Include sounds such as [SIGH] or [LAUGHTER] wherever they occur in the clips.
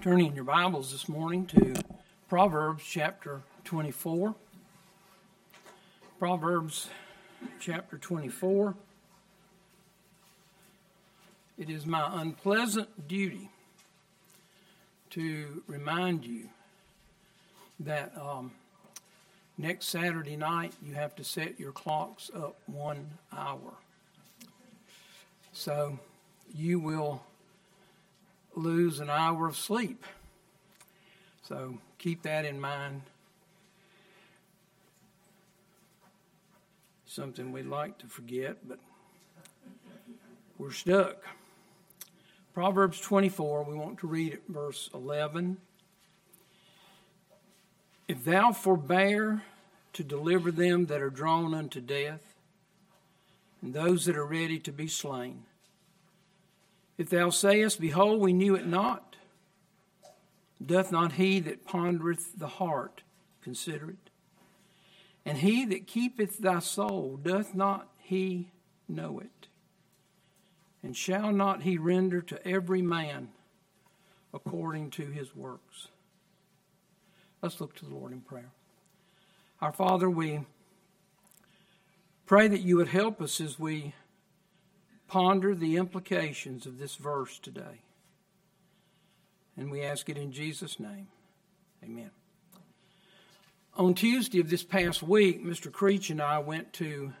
turning your Bibles this morning to Proverbs chapter 24. Proverbs chapter 24. It is my unpleasant duty to remind you that um, next Saturday night you have to set your clocks up one hour. So you will lose an hour of sleep. So keep that in mind. Something we'd like to forget, but we're stuck. Proverbs 24, we want to read it, verse 11. If thou forbear to deliver them that are drawn unto death, and those that are ready to be slain, if thou sayest, Behold, we knew it not, doth not he that pondereth the heart consider it? And he that keepeth thy soul, doth not he know it? And shall not he render to every man according to his works? Let's look to the Lord in prayer. Our Father, we pray that you would help us as we ponder the implications of this verse today. And we ask it in Jesus' name. Amen. On Tuesday of this past week, Mr. Creech and I went to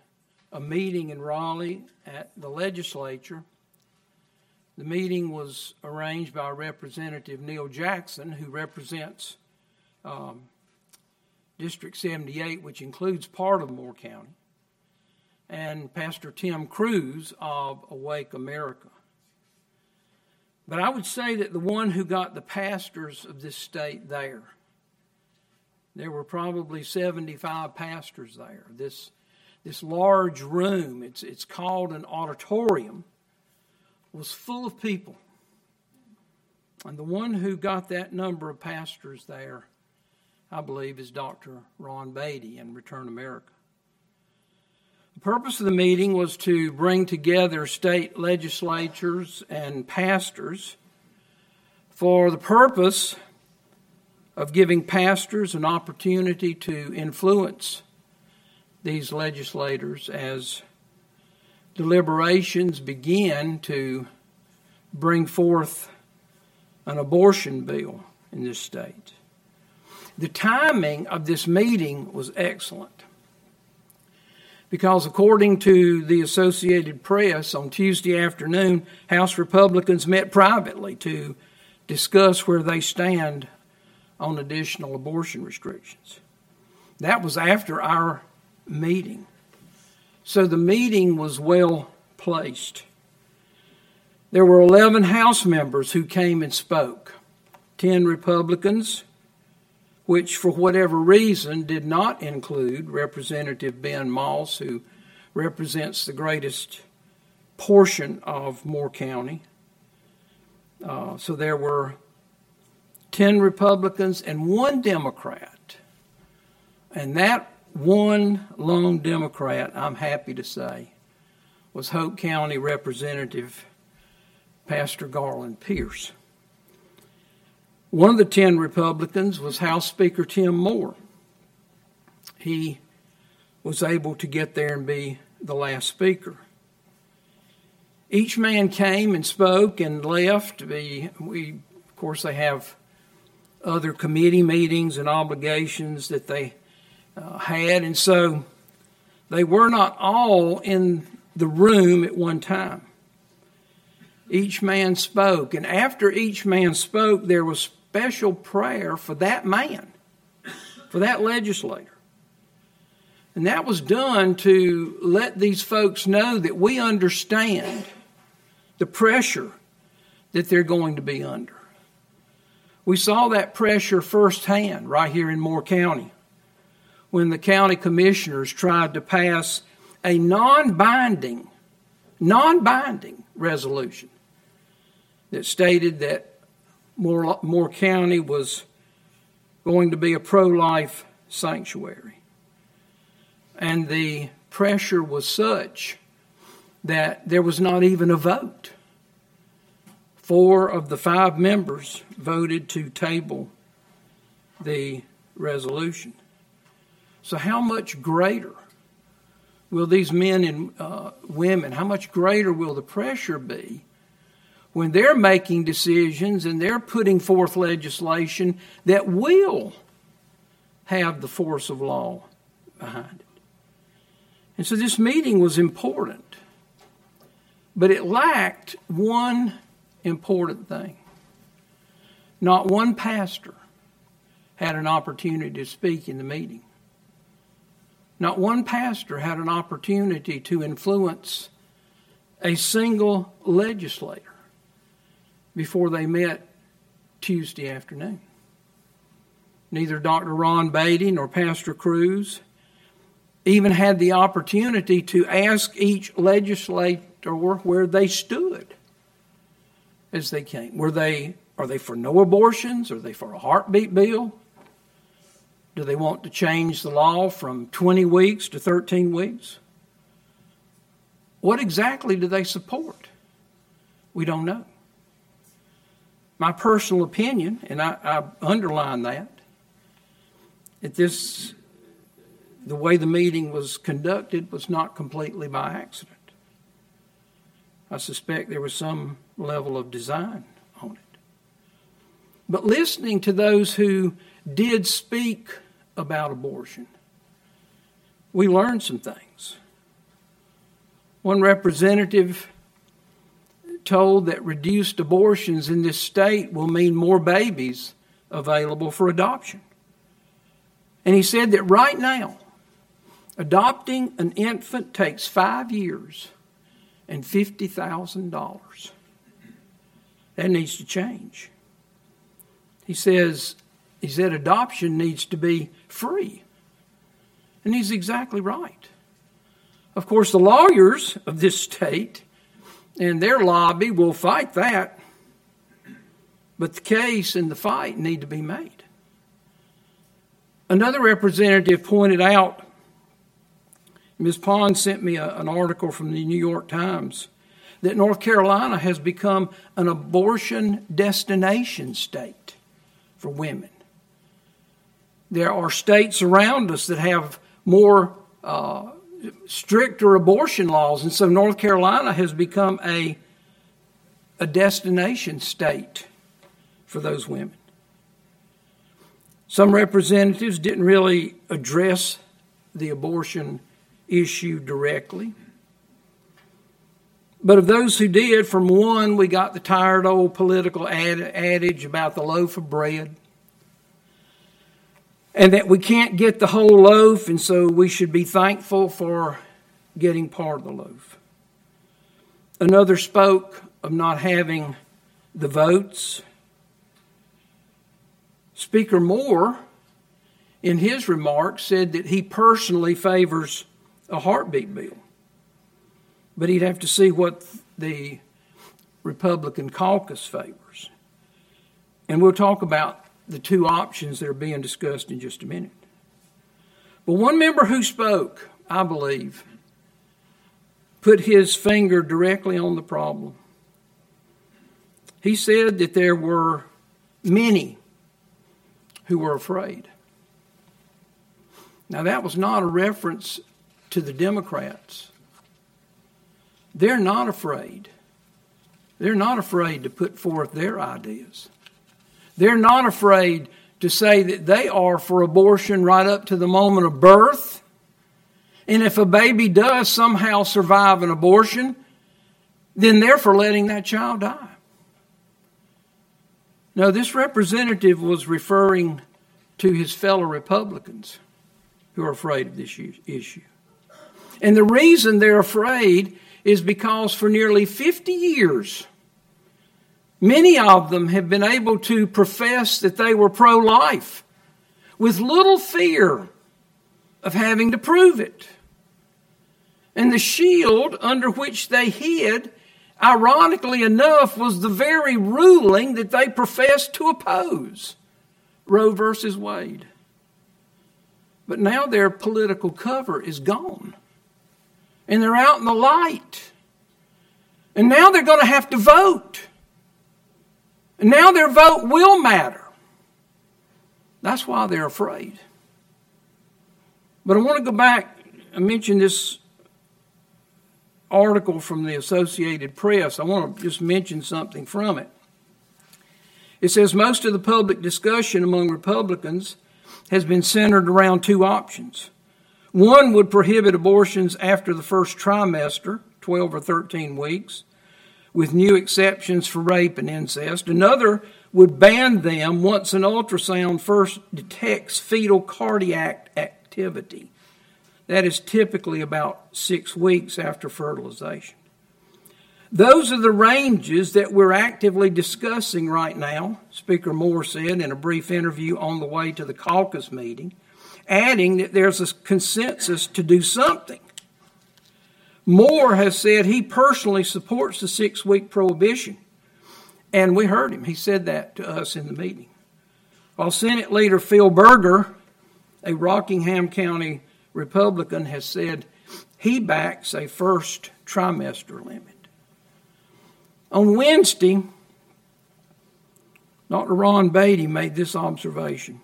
a meeting in Raleigh at the legislature. The meeting was arranged by Representative Neal Jackson, who represents um, District 78, which includes part of Moore County and Pastor Tim Cruz of Awake America. But I would say that the one who got the pastors of this state there, there were probably 75 pastors there. This, this large room, it's, it's called an auditorium, was full of people. And the one who got that number of pastors there, I believe, is Dr. Ron Baity in Return America. The purpose of the meeting was to bring together state legislatures and pastors for the purpose of giving pastors an opportunity to influence these legislators as deliberations begin to bring forth an abortion bill in this state. The timing of this meeting was excellent because according to the Associated Press on Tuesday afternoon, House Republicans met privately to discuss where they stand on additional abortion restrictions. That was after our meeting. So the meeting was well placed. There were 11 House members who came and spoke 10 Republicans, which, for whatever reason, did not include Representative Ben Moss, who represents the greatest portion of Moore County. Uh, so there were 10 Republicans and one Democrat. And that one lone Democrat, I'm happy to say, was Hoke County Representative Pastor Garland Pierce. One of the 10 Republicans was House Speaker Tim Moore. He was able to get there and be the last speaker. Each man came and spoke and left. We, we of course, they have other committee meetings and obligations that they uh, had, and so they were not all in the room at one time. Each man spoke, and after each man spoke, there was special prayer for that man, for that legislator. And that was done to let these folks know that we understand the pressure that they're going to be under. We saw that pressure firsthand right here in Moore County when the county commissioners tried to pass a non binding, non binding resolution that stated that Moore, Moore County was going to be a pro life sanctuary. And the pressure was such that there was not even a vote Four of the five members voted to table the resolution. So, how much greater will these men and uh, women, how much greater will the pressure be when they're making decisions and they're putting forth legislation that will have the force of law behind it? And so, this meeting was important, but it lacked one important thing. Not one pastor had an opportunity to speak in the meeting. Not one pastor had an opportunity to influence a single legislator before they met Tuesday afternoon. Neither Dr. Ron Baity nor Pastor Cruz even had the opportunity to ask each legislator where they stood as they came. Were they are they for no abortions? Are they for a heartbeat bill? Do they want to change the law from 20 weeks to 13 weeks? What exactly do they support? We don't know. My personal opinion, and I, I underline that, that this, the way the meeting was conducted was not completely by accident. I suspect there was some level of design on it. But listening to those who did speak about abortion, we learned some things. One representative told that reduced abortions in this state will mean more babies available for adoption. And he said that right now, adopting an infant takes five years and $50,000. That needs to change. He says, he said adoption needs to be free. And he's exactly right. Of course, the lawyers of this state and their lobby will fight that, but the case and the fight need to be made. Another representative pointed out Ms. Pond sent me a, an article from the New York Times that North Carolina has become an abortion destination state for women. There are states around us that have more uh, stricter abortion laws, and so North Carolina has become a, a destination state for those women. Some representatives didn't really address the abortion issue directly. But of those who did, from one, we got the tired old political ad- adage about the loaf of bread. And that we can't get the whole loaf, and so we should be thankful for getting part of the loaf. Another spoke of not having the votes. Speaker Moore, in his remarks, said that he personally favors a heartbeat bill. But he'd have to see what the Republican caucus favors. And we'll talk about the two options that are being discussed in just a minute. But one member who spoke, I believe, put his finger directly on the problem. He said that there were many who were afraid. Now, that was not a reference to the Democrats. They're not afraid. They're not afraid to put forth their ideas. They're not afraid to say that they are for abortion right up to the moment of birth. And if a baby does somehow survive an abortion, then they're for letting that child die. Now, this representative was referring to his fellow Republicans who are afraid of this issue. And the reason they're afraid is because for nearly 50 years, many of them have been able to profess that they were pro life with little fear of having to prove it. And the shield under which they hid, ironically enough, was the very ruling that they professed to oppose Roe versus Wade. But now their political cover is gone and they're out in the light. And now they're going to have to vote. Now their vote will matter. That's why they're afraid. But I want to go back. I mentioned this article from the Associated Press. I want to just mention something from it. It says most of the public discussion among Republicans has been centered around two options. One would prohibit abortions after the first trimester, 12 or 13 weeks, with new exceptions for rape and incest. Another would ban them once an ultrasound first detects fetal cardiac activity. That is typically about six weeks after fertilization. Those are the ranges that we're actively discussing right now, Speaker Moore said in a brief interview on the way to the caucus meeting, adding that there's a consensus to do something. Moore has said he personally supports the six week prohibition, and we heard him. He said that to us in the meeting. While Senate Leader Phil Berger, a Rockingham County Republican, has said he backs a first trimester limit. On Wednesday, Dr. Ron Baity made this observation.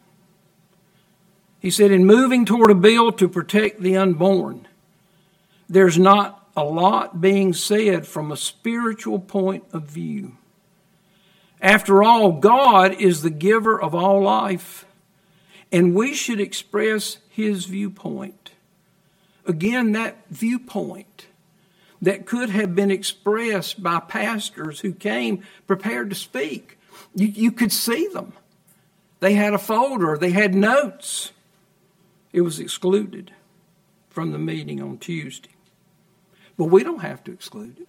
He said, In moving toward a bill to protect the unborn, there's not a lot being said from a spiritual point of view. After all, God is the giver of all life, and we should express his viewpoint. Again, that viewpoint that could have been expressed by pastors who came prepared to speak. You, you could see them. They had a folder, they had notes. It was excluded from the meeting on Tuesday. But we don't have to exclude it.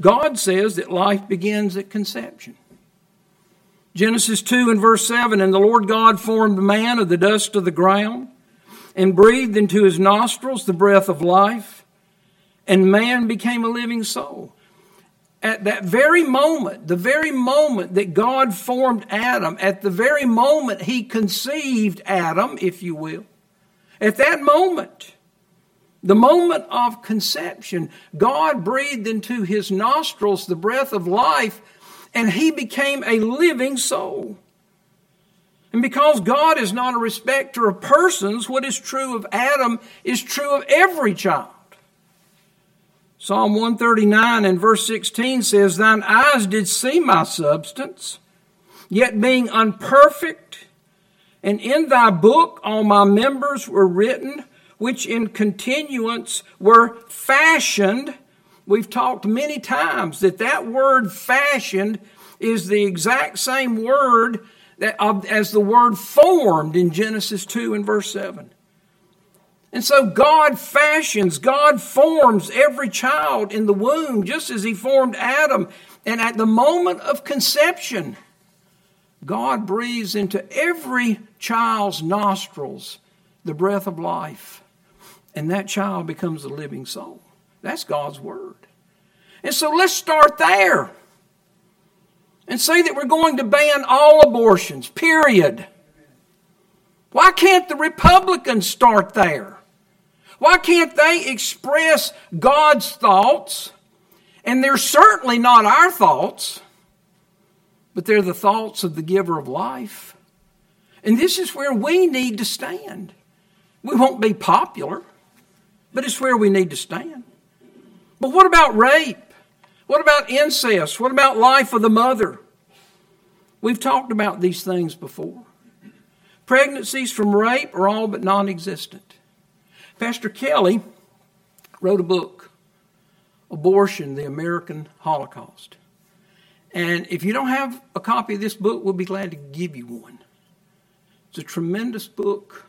God says that life begins at conception. Genesis 2 and verse 7 And the Lord God formed man of the dust of the ground and breathed into his nostrils the breath of life and man became a living soul. At that very moment, the very moment that God formed Adam, at the very moment he conceived Adam, if you will, at that moment, the moment of conception, God breathed into his nostrils the breath of life, and he became a living soul. And because God is not a respecter of persons, what is true of Adam is true of every child. Psalm 139 and verse 16 says, Thine eyes did see my substance, yet being unperfect, and in thy book all my members were written, which in continuance were fashioned. We've talked many times that that word fashioned is the exact same word that, as the word formed in Genesis 2 and verse 7. And so God fashions, God forms every child in the womb just as He formed Adam. And at the moment of conception, God breathes into every child's nostrils the breath of life. And that child becomes a living soul. That's God's Word. And so let's start there and say that we're going to ban all abortions, period. Why can't the Republicans start there? Why can't they express God's thoughts? And they're certainly not our thoughts, but they're the thoughts of the giver of life. And this is where we need to stand. We won't be popular, but it's where we need to stand. But what about rape? What about incest? What about life of the mother? We've talked about these things before. Pregnancies from rape are all but non existent. Pastor Kelly wrote a book, Abortion, the American Holocaust. And if you don't have a copy of this book, we'll be glad to give you one. It's a tremendous book.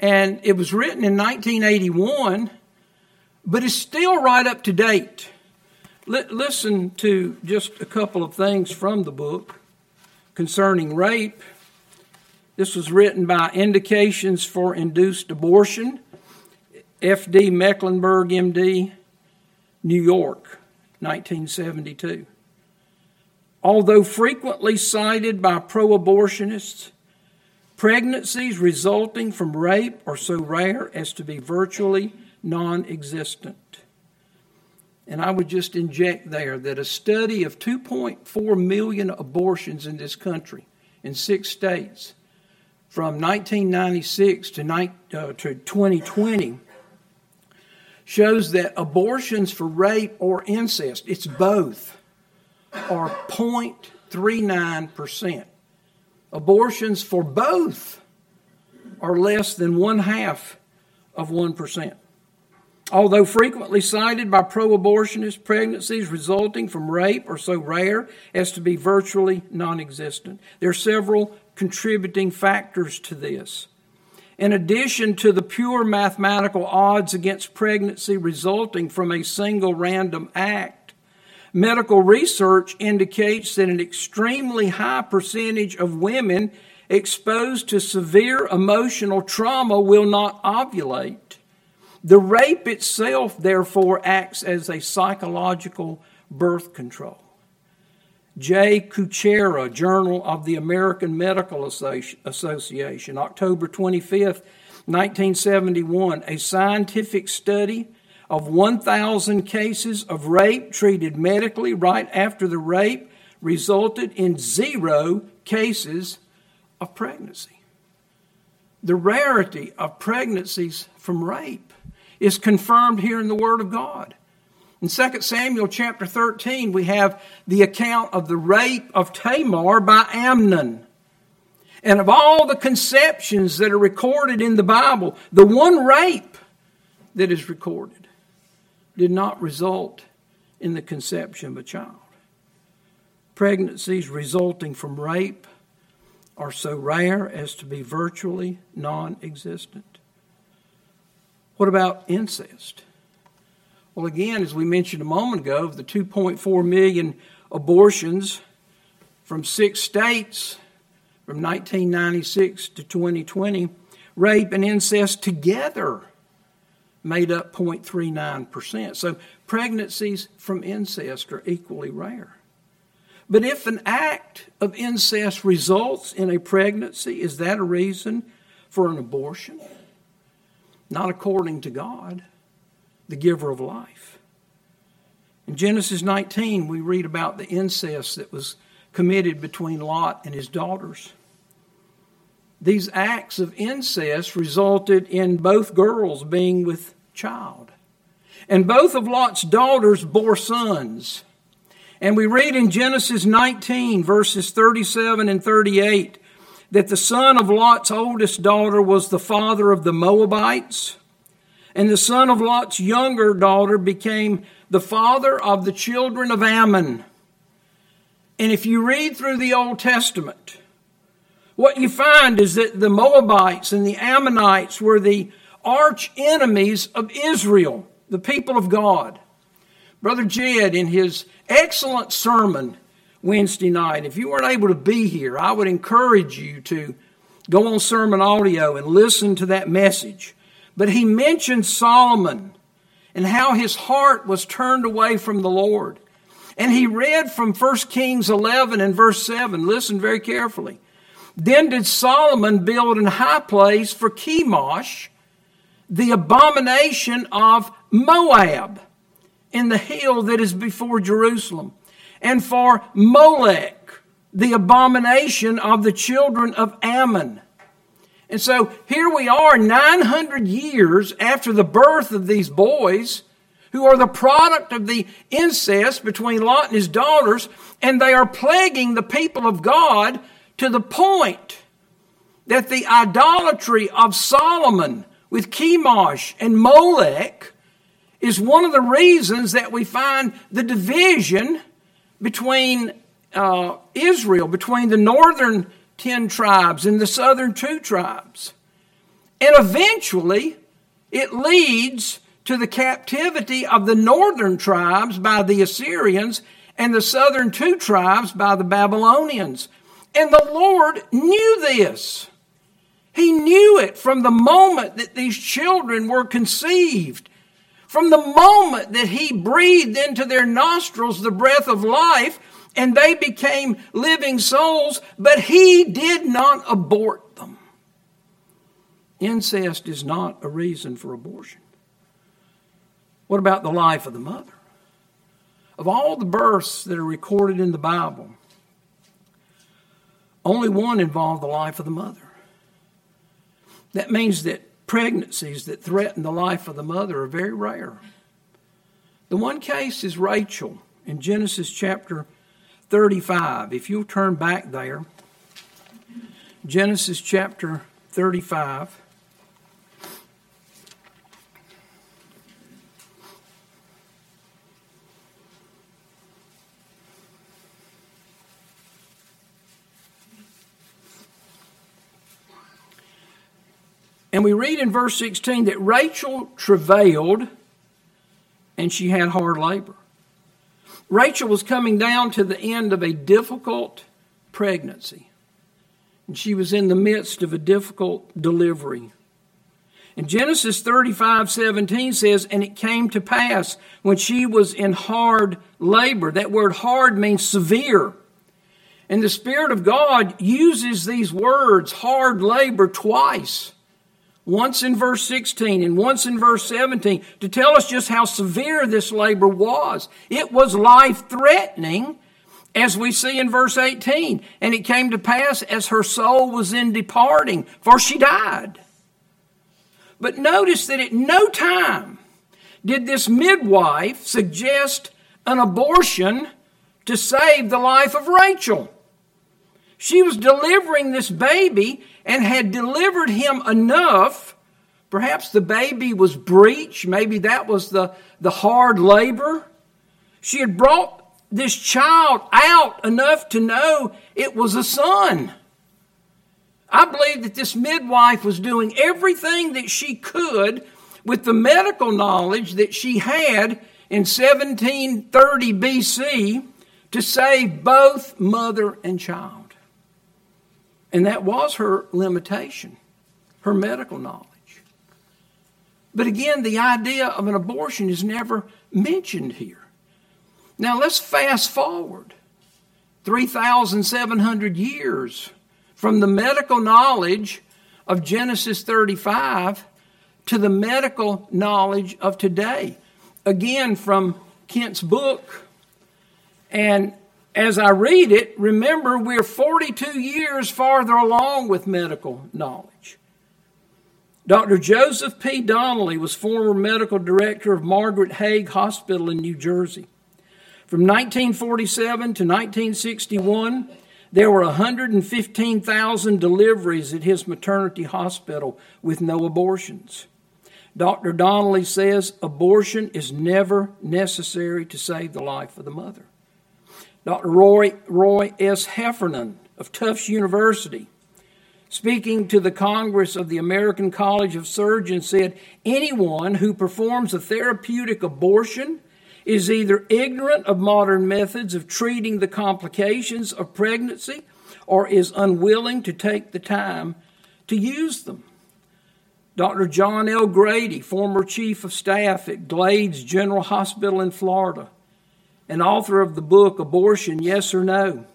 And it was written in 1981, but it's still right up to date. L- listen to just a couple of things from the book concerning rape this was written by Indications for Induced Abortion, F.D. Mecklenburg, MD, New York, 1972. Although frequently cited by pro abortionists, pregnancies resulting from rape are so rare as to be virtually non existent. And I would just inject there that a study of 2.4 million abortions in this country in six states from 1996 to, uh, to 2020 shows that abortions for rape or incest, it's both, are 0.39%. Abortions for both are less than one half of 1%. Although frequently cited by pro abortionists, pregnancies resulting from rape are so rare as to be virtually non existent. There are several contributing factors to this. In addition to the pure mathematical odds against pregnancy resulting from a single random act, medical research indicates that an extremely high percentage of women exposed to severe emotional trauma will not ovulate. The rape itself, therefore, acts as a psychological birth control. J. Kuchera, Journal of the American Medical Association, October 25th, 1971, a scientific study of 1,000 cases of rape treated medically right after the rape resulted in zero cases of pregnancy. The rarity of pregnancies from rape is confirmed here in the Word of God. In 2 Samuel chapter 13, we have the account of the rape of Tamar by Amnon. And of all the conceptions that are recorded in the Bible, the one rape that is recorded did not result in the conception of a child. Pregnancies resulting from rape are so rare as to be virtually non existent. What about incest? Well, again, as we mentioned a moment ago, of the 2.4 million abortions from six states from 1996 to 2020, rape and incest together made up 0.39%. So pregnancies from incest are equally rare. But if an act of incest results in a pregnancy, is that a reason for an abortion? Not according to God the giver of life. In Genesis 19, we read about the incest that was committed between Lot and his daughters. These acts of incest resulted in both girls being with child. And both of Lot's daughters bore sons. And we read in Genesis 19, verses 37 and 38, that the son of Lot's oldest daughter was the father of the Moabites and the son of Lot's younger daughter became the father of the children of Ammon. And if you read through the Old Testament, what you find is that the Moabites and the Ammonites were the arch enemies of Israel, the people of God. Brother Jed, in his excellent sermon Wednesday night, if you weren't able to be here, I would encourage you to go on sermon audio and listen to that message. But he mentioned Solomon and how his heart was turned away from the Lord. And he read from 1 Kings 11 and verse 7. Listen very carefully. Then did Solomon build an high place for Chemosh, the abomination of Moab, in the hill that is before Jerusalem, and for Molech, the abomination of the children of Ammon. And so here we are 900 years after the birth of these boys who are the product of the incest between Lot and his daughters, and they are plaguing the people of God to the point that the idolatry of Solomon with Chemosh and Molech is one of the reasons that we find the division between uh, Israel, between the northern 10 tribes and the southern two tribes. And eventually, it leads to the captivity of the northern tribes by the Assyrians and the southern two tribes by the Babylonians. And the Lord knew this. He knew it from the moment that these children were conceived. From the moment that He breathed into their nostrils the breath of life, and they became living souls, but he did not abort them. Incest is not a reason for abortion. What about the life of the mother? of all the births that are recorded in the Bible, only one involved the life of the mother. That means that pregnancies that threaten the life of the mother are very rare. The one case is Rachel in Genesis chapter 35. If you'll turn back there, Genesis chapter 35. And we read in verse 16 that Rachel travailed and she had hard labor. Rachel was coming down to the end of a difficult pregnancy. And she was in the midst of a difficult delivery. And Genesis 35 17 says, And it came to pass when she was in hard labor. That word hard means severe. And the Spirit of God uses these words, hard labor, twice once in verse 16 and once in verse 17 to tell us just how severe this labor was. It was life threatening, as we see in verse 18. And it came to pass as her soul was in departing, for she died. But notice that at no time did this midwife suggest an abortion to save the life of Rachel. She was delivering this baby and had delivered him enough. Perhaps the baby was breech. Maybe that was the, the hard labor. She had brought this child out enough to know it was a son. I believe that this midwife was doing everything that she could with the medical knowledge that she had in 1730 BC to save both mother and child. And that was her limitation, her medical knowledge. But again, the idea of an abortion is never mentioned here. Now let's fast forward 3,700 years from the medical knowledge of Genesis 35 to the medical knowledge of today. Again, from Kent's book. And as I read it, remember we're 42 years farther along with medical knowledge. Dr. Joseph P. Donnelly was former medical director of Margaret Hague Hospital in New Jersey. From 1947 to 1961, there were 115,000 deliveries at his maternity hospital with no abortions. Dr. Donnelly says abortion is never necessary to save the life of the mother. Dr. Roy, Roy S. Heffernan of Tufts University, speaking to the Congress of the American College of Surgeons, said anyone who performs a therapeutic abortion is either ignorant of modern methods of treating the complications of pregnancy or is unwilling to take the time to use them. Dr. John L. Grady, former chief of staff at Glades General Hospital in Florida, and author of the book Abortion, Yes or No.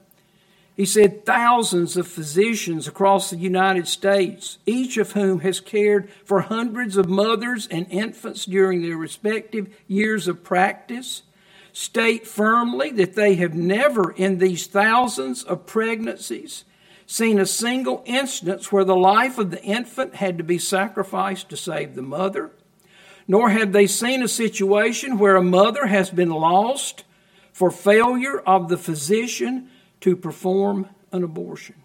He said thousands of physicians across the United States, each of whom has cared for hundreds of mothers and infants during their respective years of practice, state firmly that they have never, in these thousands of pregnancies, seen a single instance where the life of the infant had to be sacrificed to save the mother, nor have they seen a situation where a mother has been lost for failure of the physician to perform an abortion.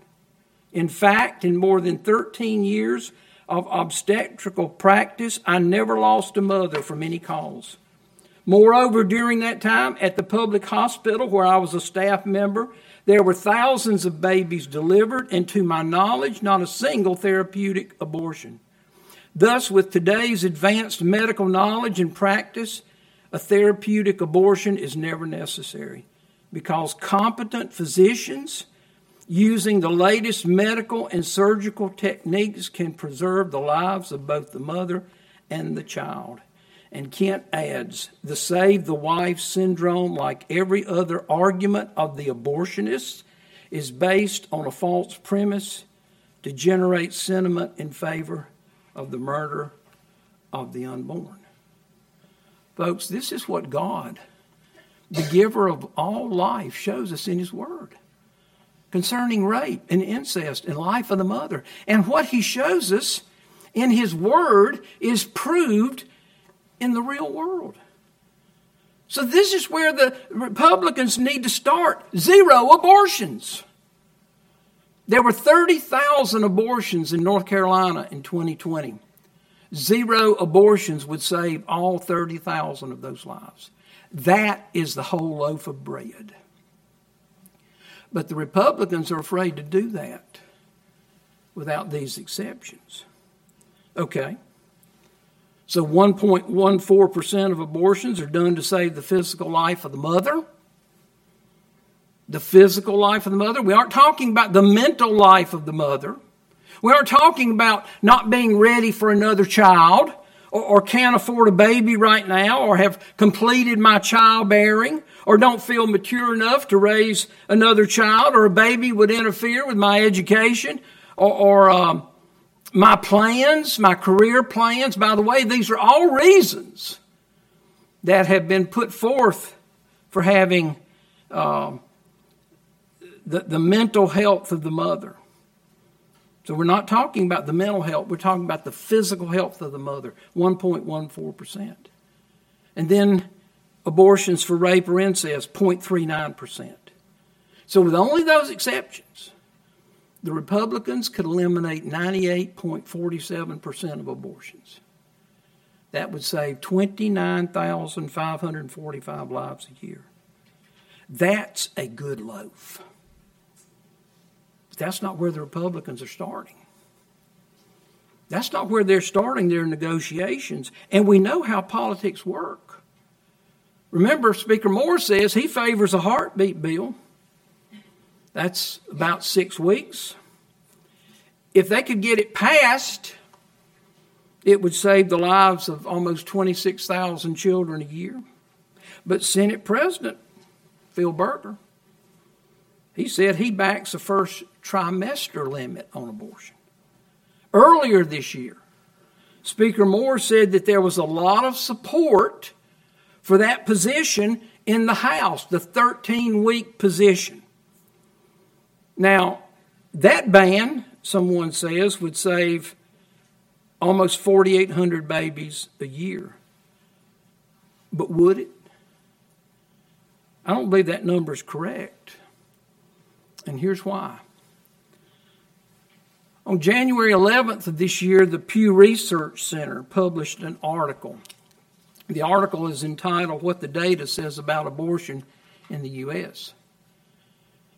In fact, in more than 13 years of obstetrical practice, I never lost a mother from any cause. Moreover, during that time at the public hospital where I was a staff member, there were thousands of babies delivered, and to my knowledge, not a single therapeutic abortion. Thus, with today's advanced medical knowledge and practice, a therapeutic abortion is never necessary because competent physicians using the latest medical and surgical techniques can preserve the lives of both the mother and the child. And Kent adds the save the wife syndrome, like every other argument of the abortionists, is based on a false premise to generate sentiment in favor of the murder of the unborn. Folks, this is what God the giver of all life, shows us in His Word concerning rape and incest and life of the mother. And what He shows us in His Word is proved in the real world. So, this is where the Republicans need to start zero abortions. There were 30,000 abortions in North Carolina in 2020. Zero abortions would save all 30,000 of those lives. That is the whole loaf of bread. But the Republicans are afraid to do that without these exceptions. Okay. So 1.14% of abortions are done to save the physical life of the mother. The physical life of the mother. We aren't talking about the mental life of the mother. We aren't talking about not being ready for another child or, or can't afford a baby right now or have completed my childbearing or don't feel mature enough to raise another child or a baby would interfere with my education or, or um, my plans, my career plans. By the way, these are all reasons that have been put forth for having uh, the, the mental health of the mother. So we're not talking about the mental health, we're talking about the physical health of the mother, 1.14%. And then abortions for rape or incest, 0.39%. So with only those exceptions, the Republicans could eliminate 98.47% of abortions. That would save 29,545 lives a year. That's a good loaf that's not where the Republicans are starting. That's not where they're starting their negotiations. And we know how politics work. Remember, Speaker Moore says he favors a heartbeat bill. That's about six weeks. If they could get it passed, it would save the lives of almost 26,000 children a year. But Senate President Phil Berger, he said he backs the first trimester limit on abortion. Earlier this year, Speaker Moore said that there was a lot of support for that position in the House, the 13 week position. Now, that ban, someone says, would save almost 4,800 babies a year. But would it? I don't believe that number is correct. And here's why. On January 11th of this year, the Pew Research Center published an article. The article is entitled What the Data Says About Abortion in the U.S.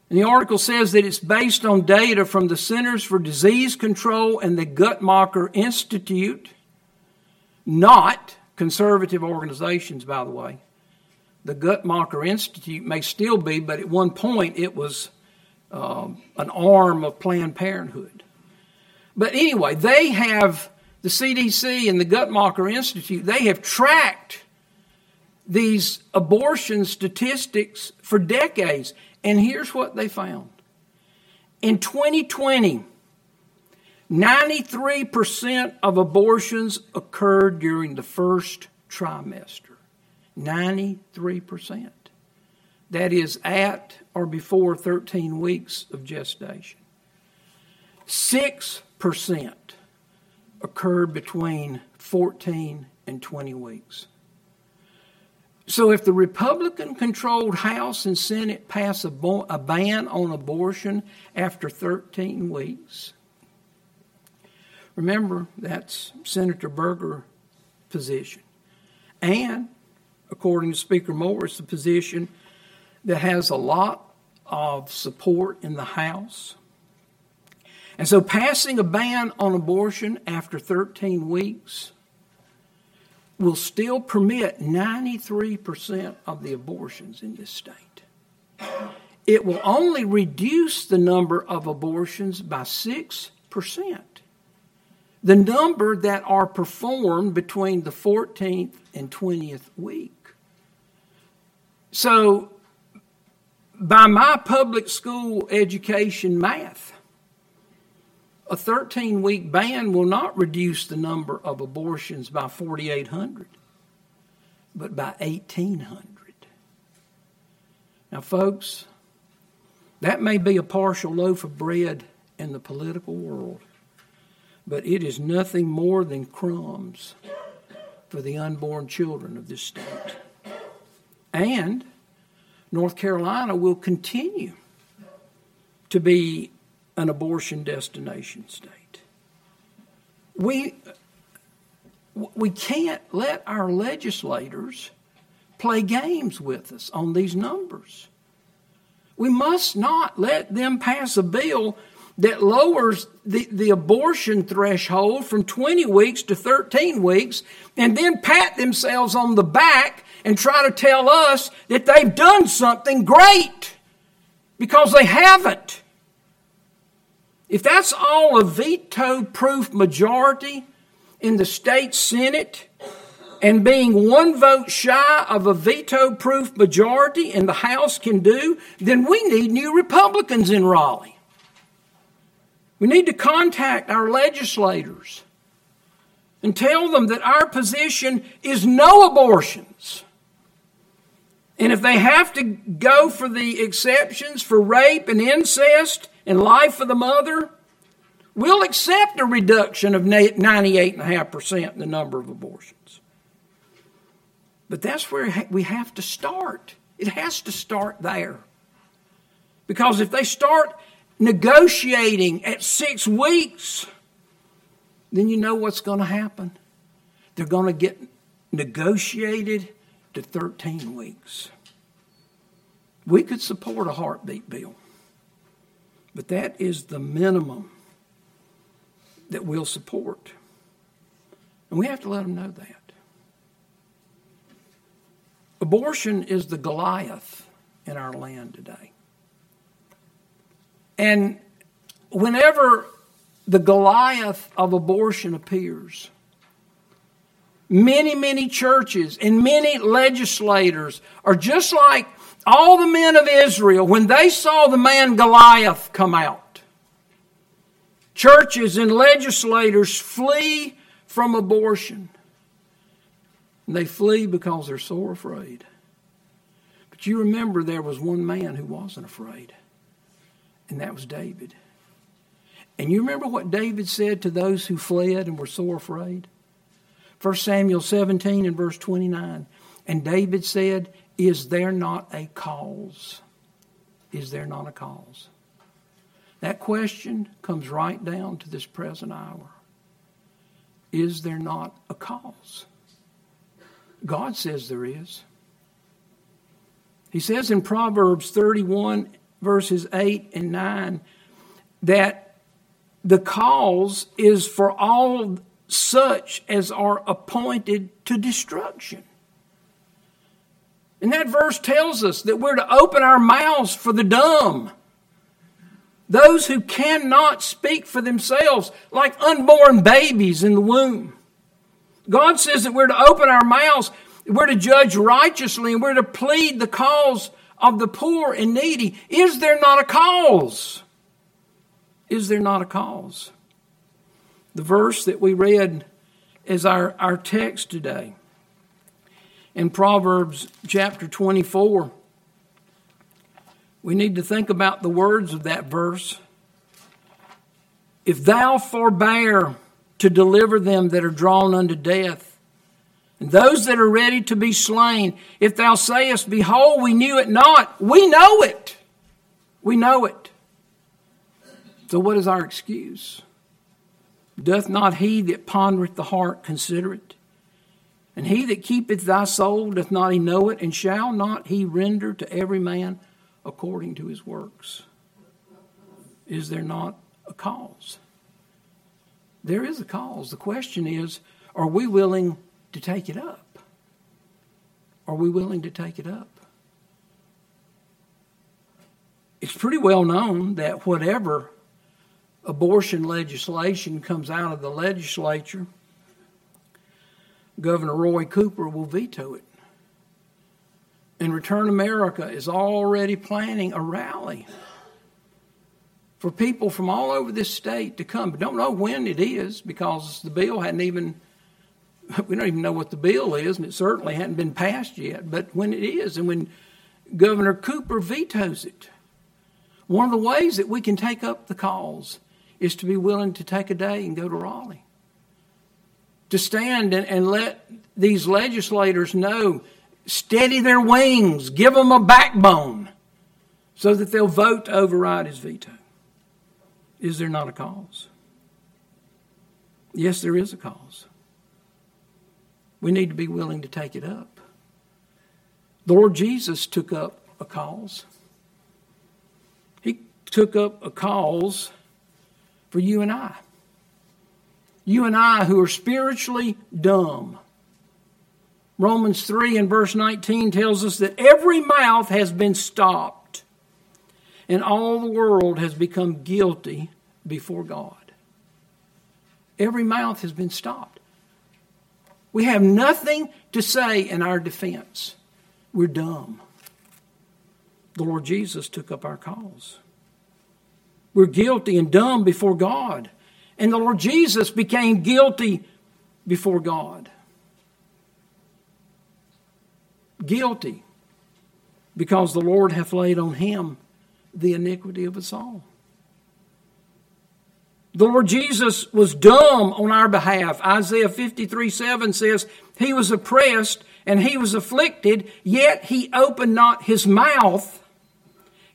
And the article says that it's based on data from the Centers for Disease Control and the Guttmacher Institute, not conservative organizations, by the way. The Guttmacher Institute may still be, but at one point it was um, an arm of Planned Parenthood. But anyway, they have, the CDC and the Guttmacher Institute, they have tracked these abortion statistics for decades. And here's what they found. In 2020, 93% of abortions occurred during the first trimester. 93%. That is at or before 13 weeks of gestation. 6 percent occurred between 14 and 20 weeks. So if the Republican controlled House and Senate pass a, bo- a, ban on abortion after 13 weeks, remember that's Senator Berger's position. And according to Speaker Moore, it's the position that has a lot of support in the House and so, passing a ban on abortion after 13 weeks will still permit 93% of the abortions in this state. It will only reduce the number of abortions by 6%. The number that are performed between the 14th and 20th week. So, by my public school education math, a 13 week ban will not reduce the number of abortions by 4,800, but by 1,800. Now, folks, that may be a partial loaf of bread in the political world, but it is nothing more than crumbs for the unborn children of this state. And North Carolina will continue to be an abortion destination state. We, we can't let our legislators play games with us on these numbers. We must not let them pass a bill that lowers the, the abortion threshold from 20 weeks to 13 weeks and then pat themselves on the back and try to tell us that they've done something great because they haven't. If that's all a veto proof majority in the state Senate, and being one vote shy of a veto proof majority in the House can do, then we need new Republicans in Raleigh. We need to contact our legislators and tell them that our position is no abortions. And if they have to go for the exceptions for rape and incest and life of the mother, we'll accept a reduction of 98.5% in the number of abortions. But that's where we have to start. It has to start there. Because if they start negotiating at six weeks, then you know what's going to happen. They're going to get negotiated to 13 weeks. We could support a heartbeat bill, but that is the minimum that we'll support. And we have to let them know that. Abortion is the Goliath in our land today. And whenever the Goliath of abortion appears, many, many churches and many legislators are just like all the men of Israel when they saw the man Goliath come out. Churches and legislators flee from abortion. And they flee because they're so afraid. But you remember there was one man who wasn't afraid, and that was David. And you remember what David said to those who fled and were so afraid? 1 Samuel 17 and verse 29. And David said, Is there not a cause? Is there not a cause? That question comes right down to this present hour. Is there not a cause? God says there is. He says in Proverbs 31, verses 8 and 9, that the cause is for all such as are appointed to destruction. And that verse tells us that we're to open our mouths for the dumb, those who cannot speak for themselves, like unborn babies in the womb. God says that we're to open our mouths, we're to judge righteously, and we're to plead the cause of the poor and needy. Is there not a cause? Is there not a cause? The verse that we read is our, our text today. In Proverbs chapter 24, we need to think about the words of that verse. If thou forbear to deliver them that are drawn unto death. And those that are ready to be slain, if thou sayest, Behold, we knew it not, we know it. We know it. So, what is our excuse? Doth not he that pondereth the heart consider it? And he that keepeth thy soul, doth not he know it? And shall not he render to every man according to his works? Is there not a cause? There is a cause. The question is are we willing to take it up? Are we willing to take it up? It's pretty well known that whatever abortion legislation comes out of the legislature, Governor Roy Cooper will veto it. And Return America is already planning a rally for people from all over this state to come. But don't know when it is because the bill hadn't even, [LAUGHS] we don't even know what the bill is, and it certainly hadn't been passed yet. But when it is, and when Governor Cooper vetoes it. One of the ways that we can take up the cause is to be willing to take a day and go to Raleigh. To stand and, and let these legislators know, steady their wings, give them a backbone so that they'll vote to override his veto. Is there not a cause? Yes, there is a cause. We need to be willing to take it up. The Lord Jesus took up a cause. He took up a cause for you and I. You and I who are spiritually dumb. Romans 3 and verse 19 tells us that every mouth has been stopped and all the world has become guilty before God. Every mouth has been stopped. We have nothing to say in our defense. We're dumb. The Lord Jesus took up our cause. We're guilty and dumb before God. And the Lord Jesus became guilty before God. Guilty because the Lord hath laid on him the iniquity of us all. The Lord Jesus was dumb on our behalf. Isaiah 53 7 says, He was oppressed and he was afflicted, yet he opened not his mouth.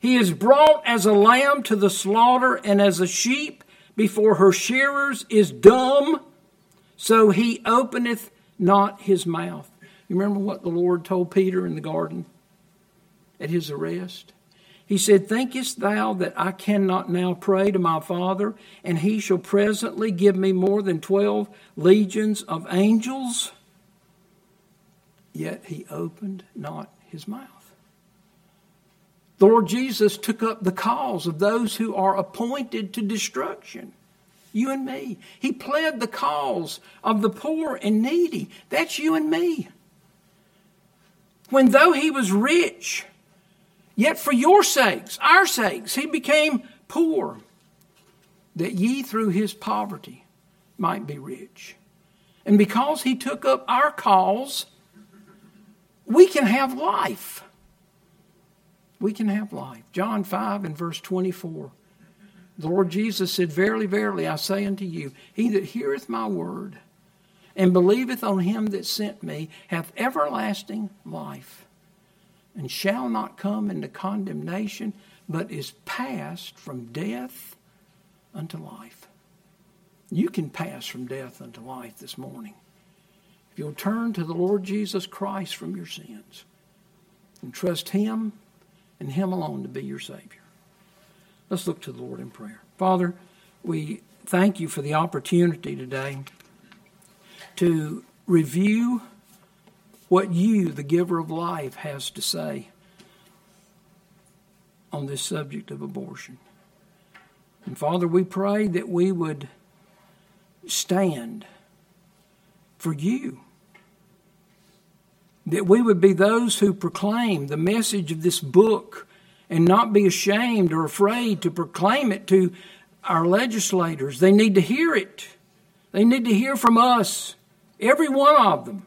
He is brought as a lamb to the slaughter, and as a sheep before her shearers is dumb, so he openeth not his mouth. You remember what the Lord told Peter in the garden at his arrest? He said, Thinkest thou that I cannot now pray to my Father, and he shall presently give me more than twelve legions of angels? Yet he opened not his mouth. The Lord Jesus took up the cause of those who are appointed to destruction. You and me. He pled the cause of the poor and needy. That's you and me. When though he was rich, Yet for your sakes, our sakes, he became poor, that ye through his poverty might be rich. And because he took up our cause, we can have life. We can have life. John 5 and verse 24. The Lord Jesus said, Verily, verily, I say unto you, he that heareth my word and believeth on him that sent me hath everlasting life and shall not come into condemnation, but is passed from death unto life. You can pass from death unto life this morning. If you'll turn to the Lord Jesus Christ from your sins and trust Him and Him alone to be your Savior. Let's look to the Lord in prayer. Father, we thank you for the opportunity today to review what you, the giver of life, has to say on this subject of abortion. And Father, we pray that we would stand for you. That we would be those who proclaim the message of this book and not be ashamed or afraid to proclaim it to our legislators. They need to hear it. They need to hear from us, every one of them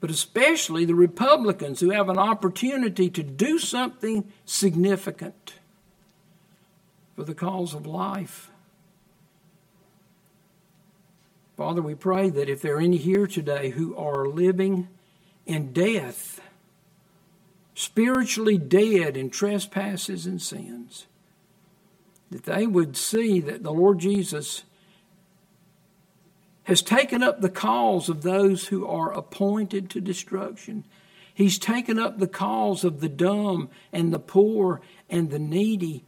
but especially the Republicans who have an opportunity to do something significant for the cause of life. Father, we pray that if there are any here today who are living in death, spiritually dead in trespasses and sins, that they would see that the Lord Jesus has taken up the cause of those who are appointed to destruction. He's taken up the cause of the dumb and the poor and the needy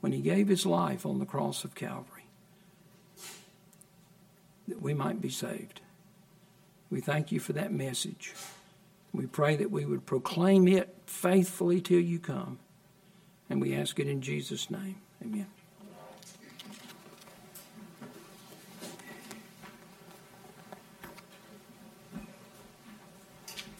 when he gave his life on the cross of Calvary that we might be saved. We thank you for that message. We pray that we would proclaim it faithfully till you come. And we ask it in Jesus' name. Amen.